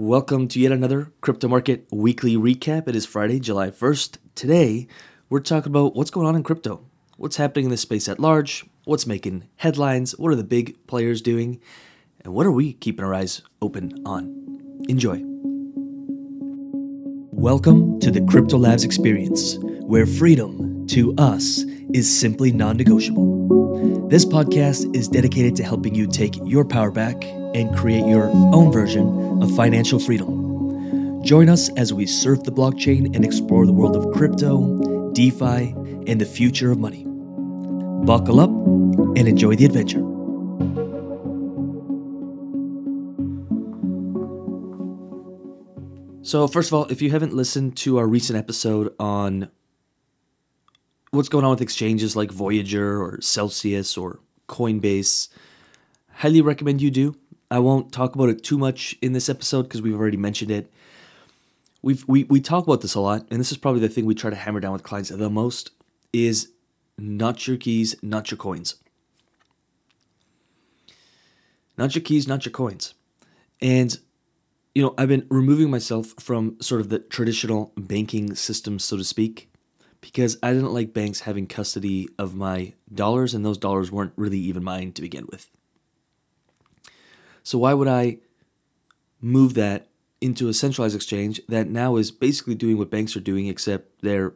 Welcome to yet another crypto market weekly recap. It is Friday, July 1st. Today, we're talking about what's going on in crypto, what's happening in the space at large, what's making headlines, what are the big players doing, and what are we keeping our eyes open on. Enjoy. Welcome to the Crypto Labs experience, where freedom to us is simply non negotiable. This podcast is dedicated to helping you take your power back and create your own version of financial freedom. Join us as we surf the blockchain and explore the world of crypto, DeFi, and the future of money. Buckle up and enjoy the adventure. So, first of all, if you haven't listened to our recent episode on what's going on with exchanges like Voyager or Celsius or Coinbase, highly recommend you do. I won't talk about it too much in this episode because we've already mentioned it. We've, we, we talk about this a lot, and this is probably the thing we try to hammer down with clients the most is not your keys, not your coins. Not your keys, not your coins. And, you know, I've been removing myself from sort of the traditional banking system, so to speak, because I didn't like banks having custody of my dollars, and those dollars weren't really even mine to begin with. So why would I move that into a centralized exchange that now is basically doing what banks are doing, except they're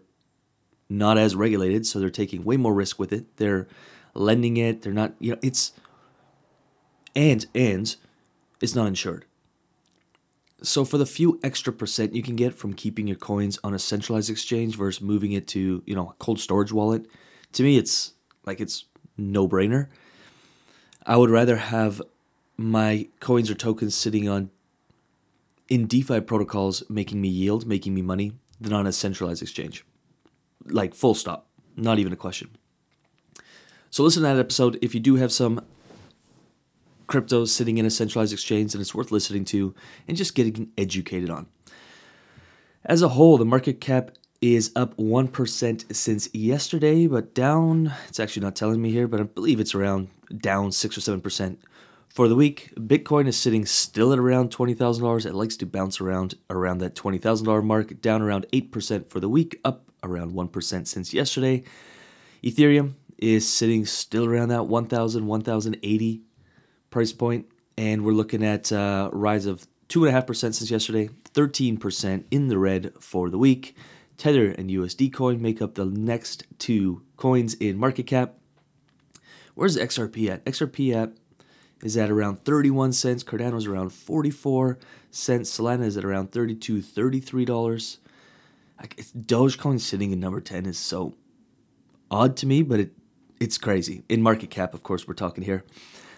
not as regulated, so they're taking way more risk with it. They're lending it. They're not, you know, it's and and it's not insured. So for the few extra percent you can get from keeping your coins on a centralized exchange versus moving it to, you know, a cold storage wallet, to me it's like it's no brainer. I would rather have my coins or tokens sitting on in DeFi protocols making me yield, making me money than on a centralized exchange. Like full stop, not even a question. So listen to that episode if you do have some crypto sitting in a centralized exchange and it's worth listening to and just getting educated on. As a whole, the market cap is up 1% since yesterday, but down, it's actually not telling me here, but I believe it's around down 6 or 7% for the week, Bitcoin is sitting still at around $20,000. It likes to bounce around around that $20,000 mark, down around 8% for the week, up around 1% since yesterday. Ethereum is sitting still around that 1,000, 1,080 price point, and we're looking at a rise of 2.5% since yesterday, 13% in the red for the week. Tether and USD coin make up the next two coins in market cap. Where's XRP at? XRP at is at around 31 cents. Cardano is around 44 cents. Solana is at around 32 $33. Like, Dogecoin sitting in number 10 is so odd to me, but it it's crazy. In market cap, of course, we're talking here.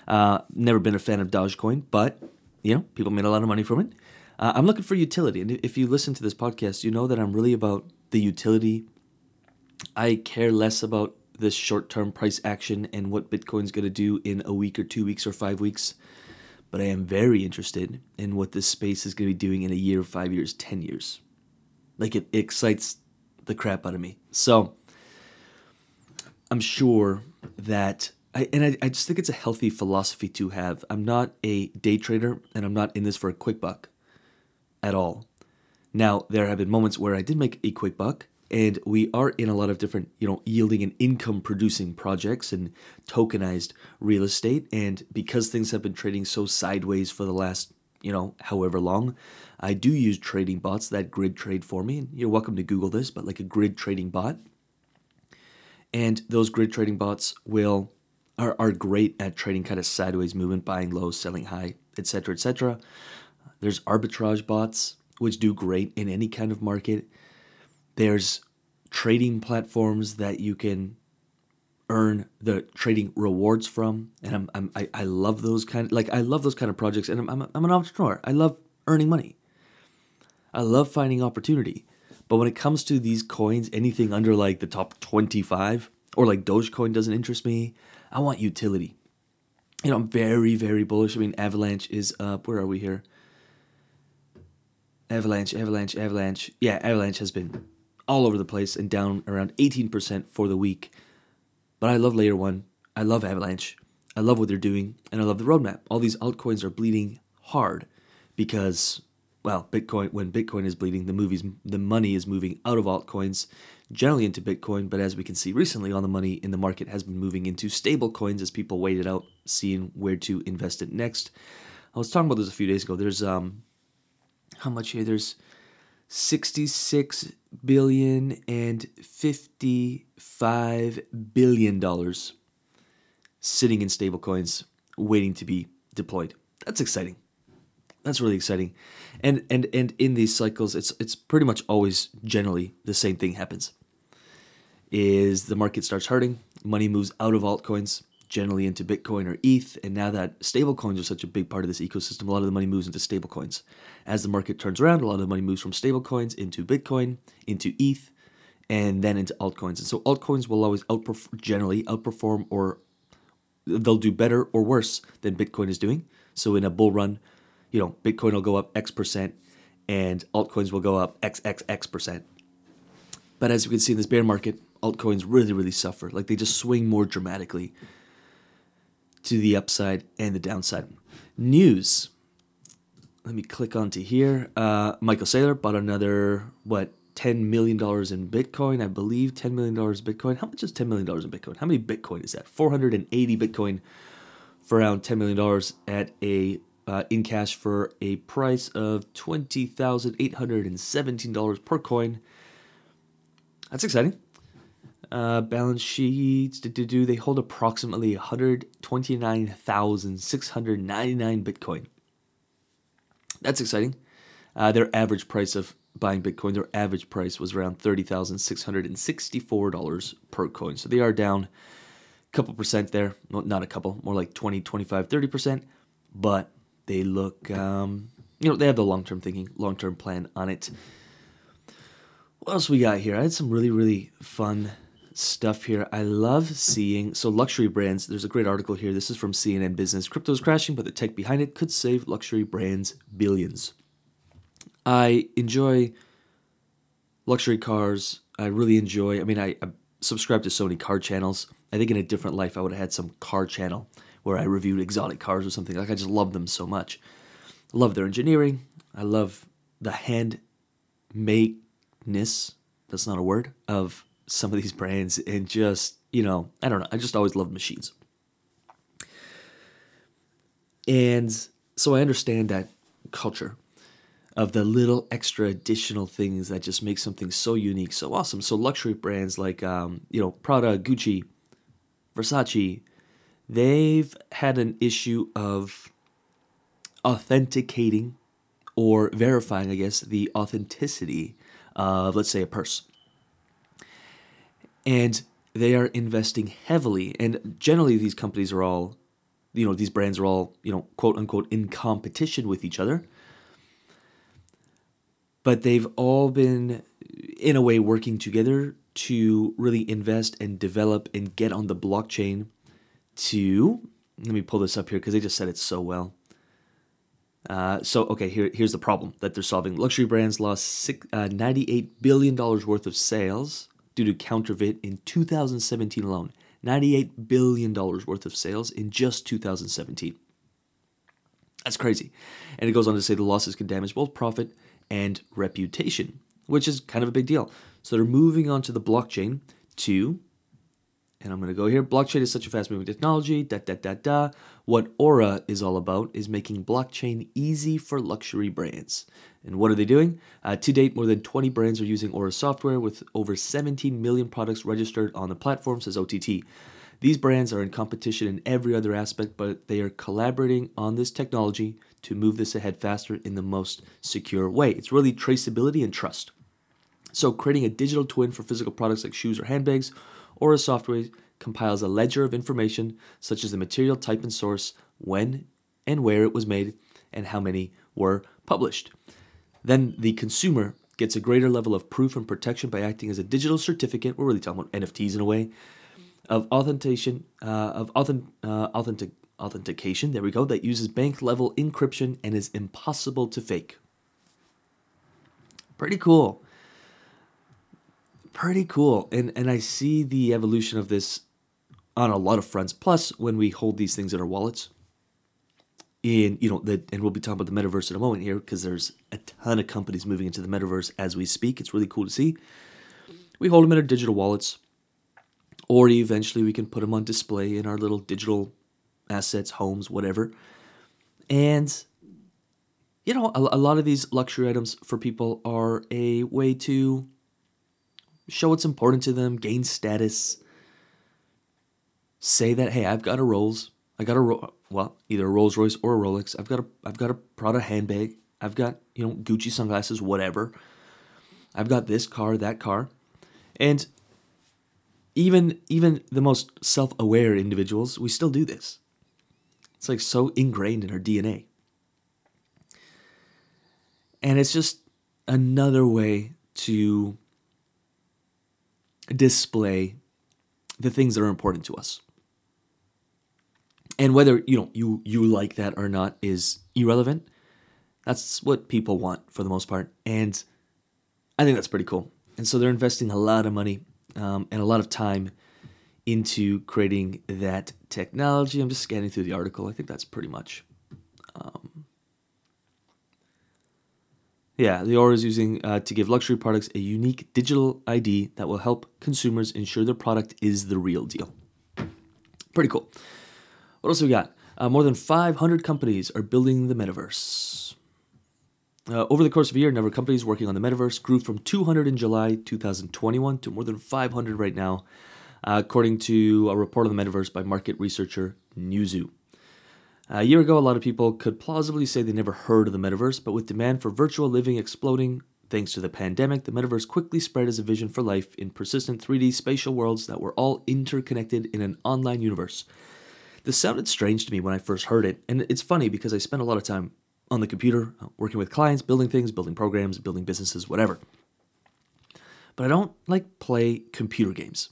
Uh, never been a fan of Dogecoin, but you know, people made a lot of money from it. Uh, I'm looking for utility, and if you listen to this podcast, you know that I'm really about the utility. I care less about this short term price action and what Bitcoin's going to do in a week or two weeks or five weeks. But I am very interested in what this space is going to be doing in a year, five years, 10 years. Like it, it excites the crap out of me. So I'm sure that, I, and I, I just think it's a healthy philosophy to have. I'm not a day trader and I'm not in this for a quick buck at all. Now, there have been moments where I did make a quick buck and we are in a lot of different you know yielding and income producing projects and tokenized real estate. And because things have been trading so sideways for the last you know however long i do use trading bots that grid trade for me. And you're welcome to google this but like a grid trading bot. And those grid trading bots will are, are great at trading kind of sideways movement buying low selling high etc etc there's arbitrage bots which do great in any kind of market there's trading platforms that you can earn the trading rewards from, and I'm, I'm I, I love those kind of, like I love those kind of projects, and I'm, I'm I'm an entrepreneur. I love earning money. I love finding opportunity, but when it comes to these coins, anything under like the top twenty five or like Dogecoin doesn't interest me. I want utility. You know, I'm very very bullish. I mean, Avalanche is up. Where are we here? Avalanche, Avalanche, Avalanche. Yeah, Avalanche has been all over the place and down around 18% for the week. But I love Layer 1. I love Avalanche. I love what they're doing and I love the roadmap. All these altcoins are bleeding hard because, well, Bitcoin when Bitcoin is bleeding, the movies the money is moving out of altcoins generally into Bitcoin, but as we can see recently, all the money in the market has been moving into stable coins as people waited out, seeing where to invest it next. I was talking about this a few days ago. There's um how much here? There's 66 billion and 55 billion dollars sitting in stablecoins waiting to be deployed. That's exciting. That's really exciting. And and and in these cycles it's it's pretty much always generally the same thing happens. Is the market starts hurting, money moves out of altcoins, generally into Bitcoin or ETH. And now that stablecoins are such a big part of this ecosystem, a lot of the money moves into stablecoins. As the market turns around, a lot of the money moves from stablecoins into Bitcoin, into ETH, and then into altcoins. And so altcoins will always outperform, generally outperform or they'll do better or worse than Bitcoin is doing. So in a bull run, you know, Bitcoin will go up X percent and altcoins will go up XXX percent. But as you can see in this bear market, altcoins really, really suffer. Like they just swing more dramatically to the upside and the downside. News. Let me click onto here. Uh, Michael Saylor bought another, what, $10 million in Bitcoin, I believe. $10 million Bitcoin. How much is $10 million in Bitcoin? How many Bitcoin is that? 480 Bitcoin for around $10 million at a uh, in cash for a price of $20,817 per coin. That's exciting. Uh, balance sheets, do, do, do, they hold approximately 129,699 Bitcoin. That's exciting. Uh, their average price of buying Bitcoin, their average price was around $30,664 per coin. So they are down a couple percent there. Well, not a couple, more like 20, 25, 30%. But they look, um, you know, they have the long term thinking, long term plan on it. What else we got here? I had some really, really fun stuff here. I love seeing so luxury brands. There's a great article here. This is from CNN Business. Crypto is crashing, but the tech behind it could save luxury brands billions. I enjoy luxury cars. I really enjoy. I mean, I, I subscribe to so many car channels. I think in a different life, I would have had some car channel where I reviewed exotic cars or something. Like I just love them so much. I love their engineering. I love the handmadeness. That's not a word of some of these brands and just, you know, I don't know. I just always loved machines. And so I understand that culture of the little extra additional things that just make something so unique, so awesome. So luxury brands like, um, you know, Prada, Gucci, Versace, they've had an issue of authenticating or verifying, I guess, the authenticity of, let's say, a purse and they are investing heavily. And generally, these companies are all, you know, these brands are all, you know, quote unquote, in competition with each other. But they've all been, in a way, working together to really invest and develop and get on the blockchain to, let me pull this up here because they just said it so well. Uh, so okay, here here's the problem that they're solving. Luxury brands lost six, uh, 98 billion dollars worth of sales due to counterfeit in 2017 alone. $98 billion worth of sales in just 2017. That's crazy. And it goes on to say the losses can damage both profit and reputation, which is kind of a big deal. So they're moving on to the blockchain to and I'm going to go here. Blockchain is such a fast moving technology. Da, da, da, da. What Aura is all about is making blockchain easy for luxury brands. And what are they doing? Uh, to date, more than 20 brands are using Aura software with over 17 million products registered on the platform, says Ott. These brands are in competition in every other aspect, but they are collaborating on this technology to move this ahead faster in the most secure way. It's really traceability and trust. So, creating a digital twin for physical products like shoes or handbags Aura software compiles a ledger of information such as the material type and source, when and where it was made, and how many were published. Then the consumer gets a greater level of proof and protection by acting as a digital certificate. We're really talking about NFTs in a way of authentication uh, of authentic, uh, authentic authentication. There we go. That uses bank level encryption and is impossible to fake. Pretty cool pretty cool. And and I see the evolution of this on a lot of fronts. Plus, when we hold these things in our wallets, in you know and we'll be talking about the metaverse in a moment here because there's a ton of companies moving into the metaverse as we speak. It's really cool to see. We hold them in our digital wallets, or eventually we can put them on display in our little digital assets, homes, whatever. And you know, a, a lot of these luxury items for people are a way to show what's important to them, gain status, say that hey, I've got a Rolls, I got a Ro- well, either a Rolls Royce or a Rolex. I've got a I've got a Prada handbag. I've got you know Gucci sunglasses, whatever. I've got this car, that car, and even even the most self-aware individuals, we still do this. It's like so ingrained in our DNA. And it's just another way to display the things that are important to us. And whether you know you you like that or not is irrelevant. That's what people want for the most part, and I think that's pretty cool. And so they're investing a lot of money um, and a lot of time into creating that technology. I'm just scanning through the article. I think that's pretty much. Um, yeah, the Aura is using uh, to give luxury products a unique digital ID that will help consumers ensure their product is the real deal. Pretty cool. What else we got? Uh, more than 500 companies are building the metaverse. Uh, over the course of a year, number of companies working on the metaverse grew from 200 in July 2021 to more than 500 right now, uh, according to a report on the metaverse by market researcher Newzoo. A year ago, a lot of people could plausibly say they never heard of the metaverse, but with demand for virtual living exploding thanks to the pandemic, the metaverse quickly spread as a vision for life in persistent 3D spatial worlds that were all interconnected in an online universe. This sounded strange to me when I first heard it, and it's funny because I spent a lot of time on the computer, uh, working with clients, building things, building programs, building businesses, whatever. But I don't like play computer games.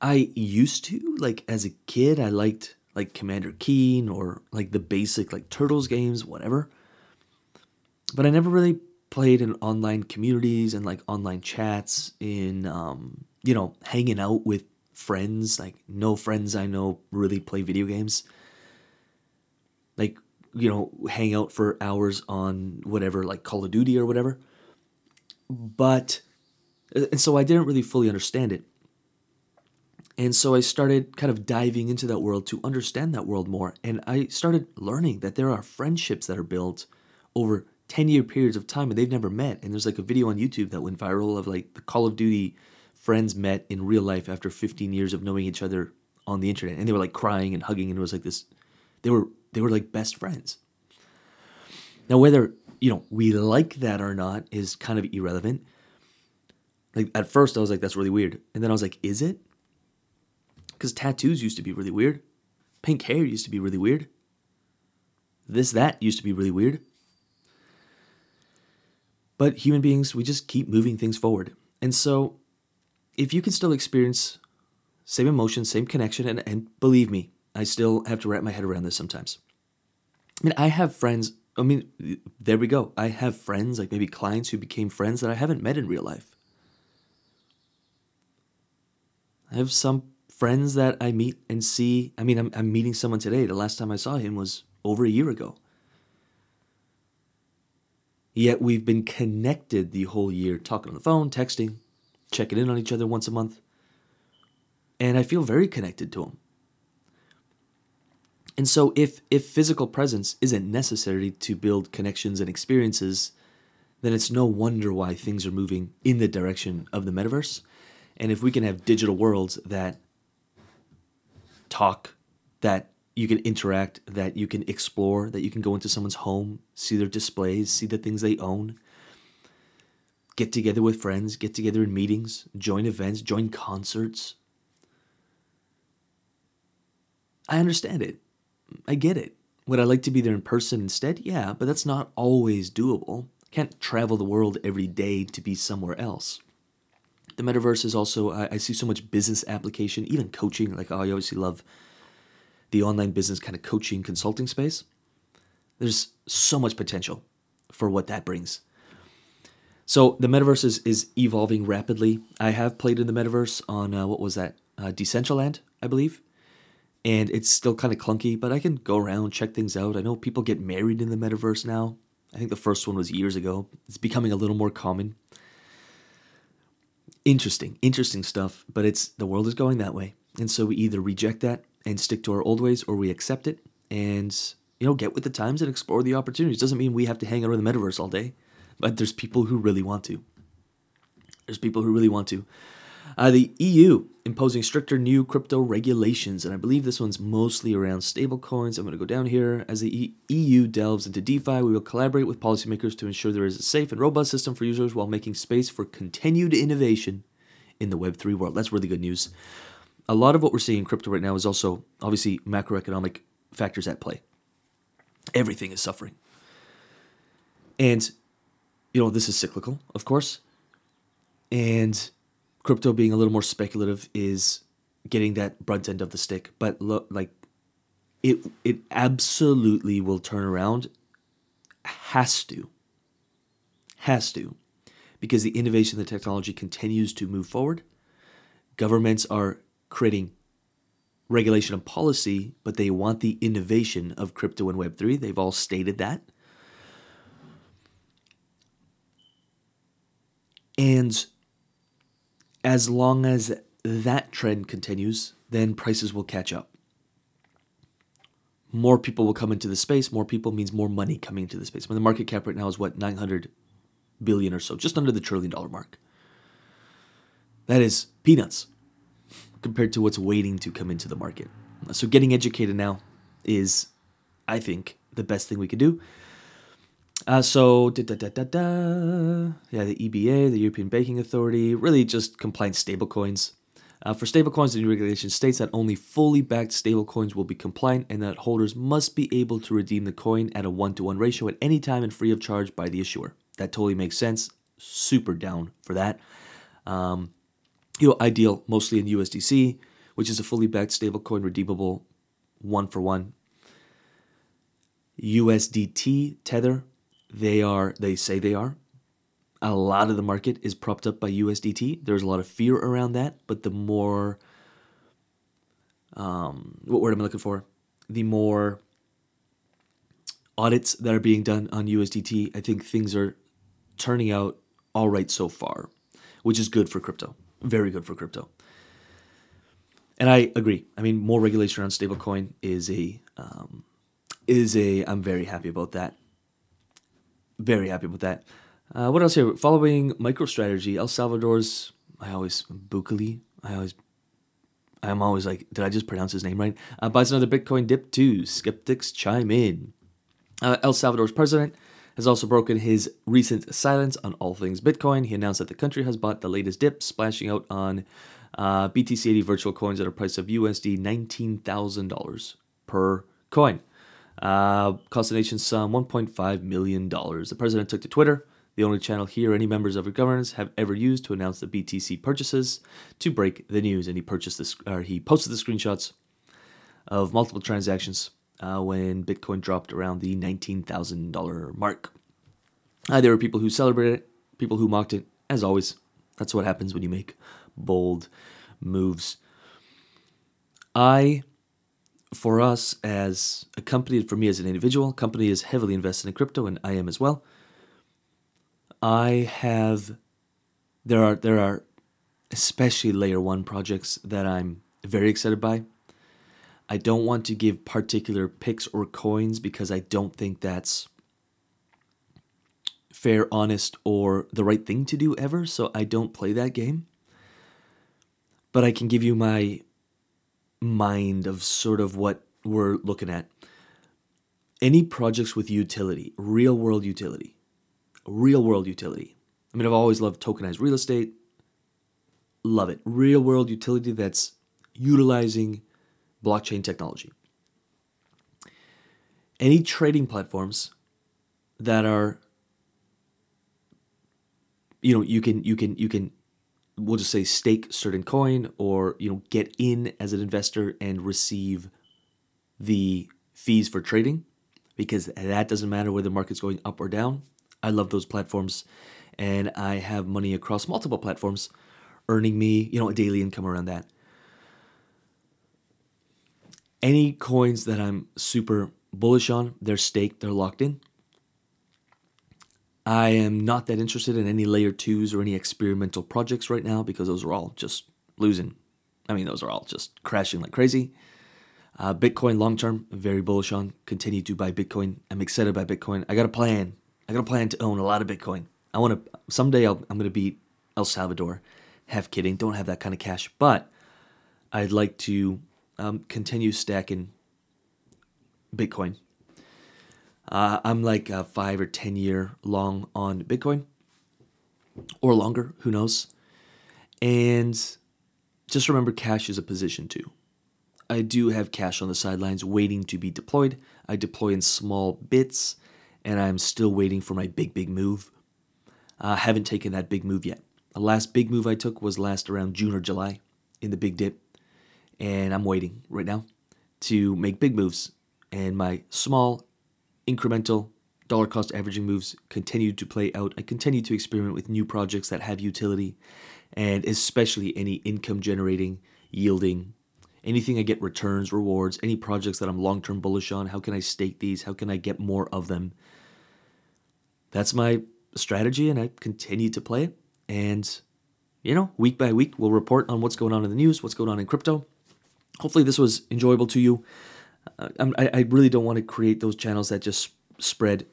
I used to, like as a kid, I liked like Commander Keen or like the basic like Turtles games, whatever. But I never really played in online communities and like online chats in um, you know, hanging out with friends. Like no friends I know really play video games. Like, you know, hang out for hours on whatever, like Call of Duty or whatever. But and so I didn't really fully understand it. And so I started kind of diving into that world to understand that world more. And I started learning that there are friendships that are built over 10 year periods of time and they've never met. And there's like a video on YouTube that went viral of like the Call of Duty friends met in real life after 15 years of knowing each other on the internet. And they were like crying and hugging and it was like this they were they were like best friends. Now whether, you know, we like that or not is kind of irrelevant. Like at first I was like that's really weird. And then I was like is it? Because tattoos used to be really weird. Pink hair used to be really weird. This, that used to be really weird. But human beings, we just keep moving things forward. And so, if you can still experience same emotion, same connection, and, and believe me, I still have to wrap my head around this sometimes. I mean, I have friends. I mean, there we go. I have friends, like maybe clients who became friends that I haven't met in real life. I have some friends that I meet and see. I mean, I'm, I'm meeting someone today. The last time I saw him was over a year ago. Yet we've been connected the whole year, talking on the phone, texting, checking in on each other once a month. And I feel very connected to him. And so if if physical presence isn't necessary to build connections and experiences, then it's no wonder why things are moving in the direction of the metaverse. And if we can have digital worlds that talk, that you can interact, that you can explore, that you can go into someone's home, see their displays, see the things they own, get together with friends, get together in meetings, join events, join concerts. I understand it. I get it. Would I like to be there in person instead? Yeah, but that's not always doable. can't travel the world every day to be somewhere else. The metaverse is also, I, I see so much business application, even coaching. Like, oh, I obviously love the online business kind of coaching consulting space. There's so much potential for what that brings. So the metaverse is, is evolving rapidly. I have played in the metaverse on uh, what was that? Uh, Decentraland, I believe. and it's still kind of clunky, but I can go around, check things out. I know people get married in the metaverse now. I think the first one was years ago. It's becoming a little more common. Interesting, interesting stuff, but it's the world is going that way. And so we either reject that and stick to our old ways or we accept it and you know, get with the times and explore the opportunities. Doesn't mean we have to hang out in the metaverse all day, but there's people who really want to. There's people who really want to. Uh, the EU imposing stricter new crypto regulations, and I believe this one's mostly around stablecoins. I'm going to go down here. As the EU delves into DeFi, we will collaborate with policymakers to ensure there is a safe and robust system for users while making space for continued innovation in the Web3 world. That's really good news. A lot of what we're seeing in crypto right now is also obviously macroeconomic factors at play. Everything is suffering. And, you know, this is cyclical, of course. And crypto being a little more speculative is getting that brunt end of the stick. But look, like, it it absolutely will turn around. Has to. Has to. Because the innovation, the technology continues to move forward. Governments are creating regulation and policy, but they want the innovation of crypto and Web3. They've all stated that. And as long as that trend continues, then prices will catch up. More people will come into the space. More people means more money coming into the space. Mean, the market cap right now is what, 900 billion or so, just under the trillion dollar mark. That is peanuts compared to what's waiting to come into the market. So getting educated now is, I think, the best thing we can do. Uh, so, da, da, da, yeah, the EBA, the European Banking Authority, really just compliance stablecoins. Uh, for stablecoins, the new regulation states that only fully backed stablecoins will be compliant and that holders must be able to redeem the coin at a one to one ratio at any time and free of charge by the issuer. That totally makes sense. Super down for that. Um, you know, ideal mostly in USDC, which is a fully backed stablecoin redeemable one for one. USDT Tether, they are they say they are. A lot of the market is propped up by USDT. There's a lot of fear around that, but the more um, what word am I looking for? The more audits that are being done on USDT, I think things are turning out all right so far, which is good for crypto very good for crypto. And I agree. I mean, more regulation around stablecoin is a um, is a. I'm very happy about that. Very happy with that. Uh, what else here? Following MicroStrategy, El Salvador's. I always Bukele. I always. I'm always like, did I just pronounce his name right? Uh, buys another Bitcoin dip too. Skeptics chime in. Uh, El Salvador's president has also broken his recent silence on all things Bitcoin. He announced that the country has bought the latest dip, splashing out on uh, BTC80 virtual coins at a price of USD $19,000 per coin. Uh, cost the nation some $1.5 million. The president took to Twitter, the only channel here any members of the governance have ever used to announce the BTC purchases, to break the news. And he purchased this, or he posted the screenshots of multiple transactions uh, when Bitcoin dropped around the $19,000 mark. Uh, there were people who celebrated it, people who mocked it. As always, that's what happens when you make bold moves. I, for us as a company, for me as an individual, company is heavily invested in crypto, and I am as well. I have, there are there are, especially layer one projects that I'm very excited by. I don't want to give particular picks or coins because I don't think that's fair, honest, or the right thing to do ever. So I don't play that game. But I can give you my mind of sort of what we're looking at. Any projects with utility, real world utility, real world utility. I mean, I've always loved tokenized real estate. Love it. Real world utility that's utilizing blockchain technology. Any trading platforms that are you know you can you can you can we'll just say stake certain coin or you know get in as an investor and receive the fees for trading because that doesn't matter whether the market's going up or down. I love those platforms and I have money across multiple platforms earning me, you know, a daily income around that. Any coins that I'm super bullish on, they're staked, they're locked in. I am not that interested in any layer twos or any experimental projects right now because those are all just losing. I mean, those are all just crashing like crazy. Uh, Bitcoin long term, very bullish on. Continue to buy Bitcoin. I'm excited by Bitcoin. I got a plan. I got a plan to own a lot of Bitcoin. I want to someday. i am going to beat El Salvador. Half kidding. Don't have that kind of cash, but I'd like to um, continue stacking Bitcoin. Uh, I'm like a five or ten year long on Bitcoin, or longer. Who knows? And just remember, cash is a position too. I do have cash on the sidelines waiting to be deployed. I deploy in small bits, and I'm still waiting for my big, big move. I uh, haven't taken that big move yet. The last big move I took was last around June or July in the big dip, and I'm waiting right now to make big moves. And my small, incremental, dollar cost averaging moves continue to play out. I continue to experiment with new projects that have utility, and especially any income generating, yielding, anything I get returns, rewards, any projects that I'm long term bullish on. How can I stake these? How can I get more of them? That's my strategy and I continue to play it. And, you know, week by week, we'll report on what's going on in the news, what's going on in crypto. Hopefully, this was enjoyable to you. I, I really don't want to create those channels that just spread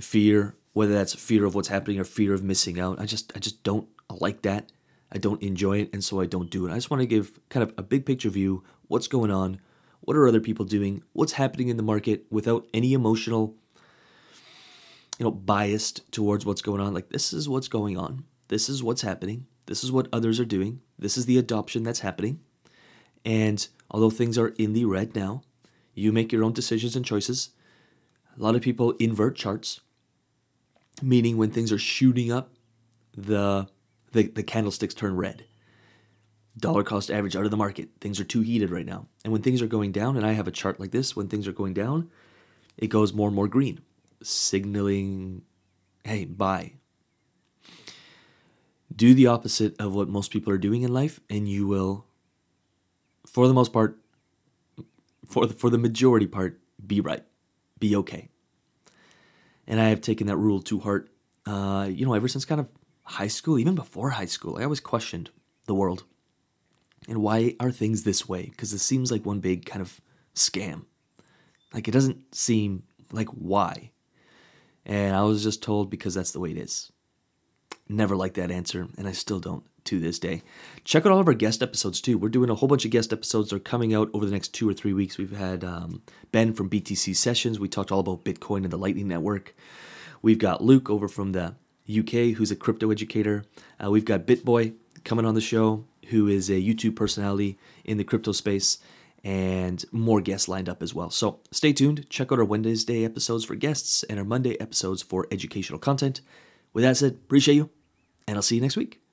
fear, whether that's fear of what's happening or fear of missing out. I just, I just don't like that. I don't enjoy it, and so I don't do it. I just want to give kind of a big picture view what's going on, what are other people doing, what's happening in the market without any emotional you know, biased towards what's going on. Like, this is what's going on. This is what's happening. This is what others are doing. This is the adoption that's happening. And although things are in the red now, you make your own decisions and choices. A lot of people invert charts, meaning when things are shooting up, the the, the candlesticks turn red. Dollar cost average out of the market. Things are too heated right now. And when things are going down, and I have a chart like this, when things are going down, it goes more and more green signaling, hey, buy. Do the opposite of what most people are doing in life, and you will, for the most part, for the, for the majority part, be right, be okay. And I have taken that rule to heart. Uh, you know, ever since kind of high school, even before high school, I always questioned the world and why are things this way? Because it seems like one big kind of scam. Like it doesn't seem like why. And I was just told because that's the way it is. Never liked that answer, and I still don't to this day. Check out all of our guest episodes too. We're doing a whole bunch of guest episodes. They're coming out over the next two or three weeks. We've had um, Ben from BTC Sessions. We talked all about Bitcoin and the Lightning Network. We've got Luke over from the UK, who's a crypto educator. Uh, we've got BitBoy coming on the show, who is a YouTube personality in the crypto space and more guests lined up as well. So stay tuned. Check out our Wednesday episodes for guests and our Monday episodes for educational content. With that said, appreciate you, and I'll see you next week.